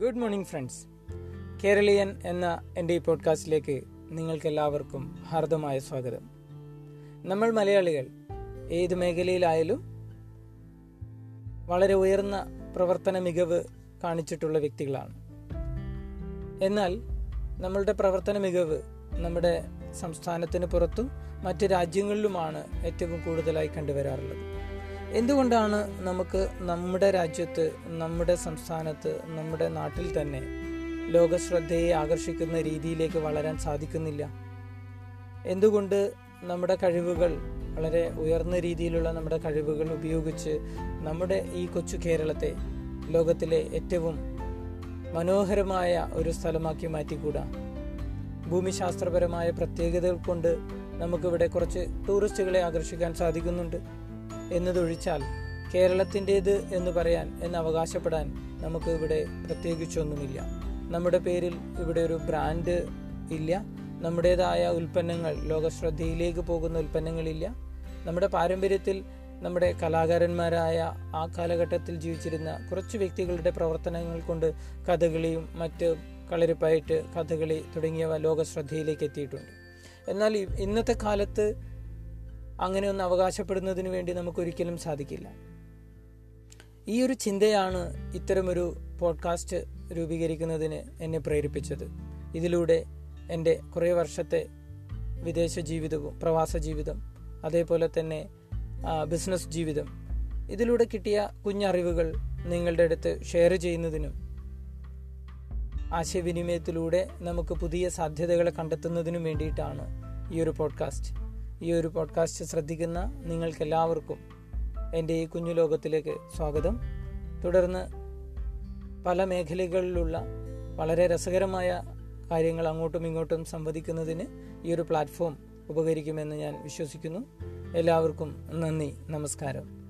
Good morning friends കേരളീയൻ എന്ന എന്റെ ഈ പോഡ്കാസ്റ്റിലേക്ക് നിങ്ങൾക്കെല്ലാവർക്കും ഹാർദമായ സ്വാഗതം. നമ്മൾ മലയാളികൾ ഏത് മേഖലയിലായാലും വളരെ ഉയർന്ന പ്രവർത്തന മികവ് കാണിച്ചിട്ടുള്ള വ്യക്തികളാണ്. എന്നാൽ നമ്മളുടെ പ്രവർത്തന മികവ് നമ്മുടെ സംസ്ഥാനത്തിന് പുറത്തും മറ്റ് രാജ്യങ്ങളിലുമാണ് ഏറ്റവും കൂടുതലായി കണ്ടുവരാറുള്ളത്. എന്തുകൊണ്ടാണ് നമുക്ക് നമ്മുടെ രാജ്യത്ത് നമ്മുടെ സംസ്ഥാനത്ത് നമ്മുടെ നാട്ടിൽ തന്നെ ലോകശ്രദ്ധയെ ആകർഷിക്കുന്ന രീതിയിലേക്ക് വളരാൻ സാധിക്കുന്നില്ല? എന്തുകൊണ്ട് നമ്മുടെ കഴിവുകൾ വളരെ ഉയർന്ന രീതിയിലുള്ള നമ്മുടെ കഴിവുകൾ ഉപയോഗിച്ച് നമ്മുടെ ഈ കൊച്ചു കേരളത്തെ ലോകത്തിലെ ഏറ്റവും മനോഹരമായ ഒരു സ്ഥലമാക്കി മാറ്റിക്കൂടാ? ഭൂമിശാസ്ത്രപരമായ പ്രത്യേകതകൾ കൊണ്ട് നമുക്കിവിടെ കുറച്ച് ടൂറിസ്റ്റുകളെ ആകർഷിക്കാൻ സാധിക്കുന്നുണ്ട്. എന്നതൊഴിച്ചാൽ കേരളത്തിന്റേത് എന്ന് പറയാൻ എന്ന് അവകാശപ്പെടാൻ നമുക്ക് ഇവിടെ പ്രത്യേകിച്ചൊന്നുമില്ല. നമ്മുടെ പേരിൽ ഇവിടെ ഒരു ബ്രാൻഡ് ഇല്ല. നമ്മുടേതായ ഉൽപ്പന്നങ്ങൾ ലോകശ്രദ്ധയിലേക്ക് പോകുന്ന ഉൽപ്പന്നങ്ങളില്ല. നമ്മുടെ പാരമ്പര്യത്തിൽ നമ്മുടെ കലാകാരന്മാരായ ആ കാലഘട്ടത്തിൽ ജീവിച്ചിരുന്ന കുറച്ച് വ്യക്തികളുടെ പ്രവർത്തനങ്ങൾ കൊണ്ട് കഥകളിയും മറ്റ് കളരിപ്പയറ്റ് കഥകളി തുടങ്ങിയവ ലോകശ്രദ്ധയിലേക്ക് എത്തിയിട്ടുണ്ട്. എന്നാൽ ഇന്നത്തെ കാലത്ത് അങ്ങനെ ഒന്ന് അവകാശപ്പെടുന്നതിന് വേണ്ടി നമുക്കൊരിക്കലും സാധിക്കില്ല. ഈ ഒരു ചിന്തയാണ് ഇത്തരമൊരു പോഡ്കാസ്റ്റ് രൂപീകരിക്കുന്നതിന് എന്നെ പ്രേരിപ്പിച്ചത്. ഇതിലൂടെ എന്റെ കുറേ വർഷത്തെ വിദേശ ജീവിതവും പ്രവാസ ജീവിതം അതേപോലെ തന്നെ ബിസിനസ് ജീവിതം. ഇതിലൂടെ കിട്ടിയ കുഞ്ഞറിവുകൾ നിങ്ങളുടെ അടുത്ത് ഷെയർ ചെയ്യുന്നതിനും ആശയവിനിമയത്തിലൂടെ നമുക്ക് പുതിയ സാധ്യതകളെ കണ്ടെത്തുന്നതിനും വേണ്ടിയിട്ടാണ് ഈ ഒരു പോഡ്കാസ്റ്റ് ഈ ഒരു പോഡ്കാസ്റ്റ് ശ്രദ്ധിക്കുന്ന നിങ്ങൾക്കെല്ലാവർക്കും എന്റെ ഈ കുഞ്ഞു ലോകത്തിലേക്ക് സ്വാഗതം. തുടർന്ന് പല മേഖലകളിലുള്ള വളരെ രസകരമായ കാര്യങ്ങൾ അങ്ങോട്ടും ഇങ്ങോട്ടും സംവദിക്കുന്നതിന് ഈ ഒരു പ്ലാറ്റ്ഫോം ഉപകരിക്കുമെന്ന് ഞാൻ വിശ്വസിക്കുന്നു. എല്ലാവർക്കും നന്ദി നമസ്കാരം.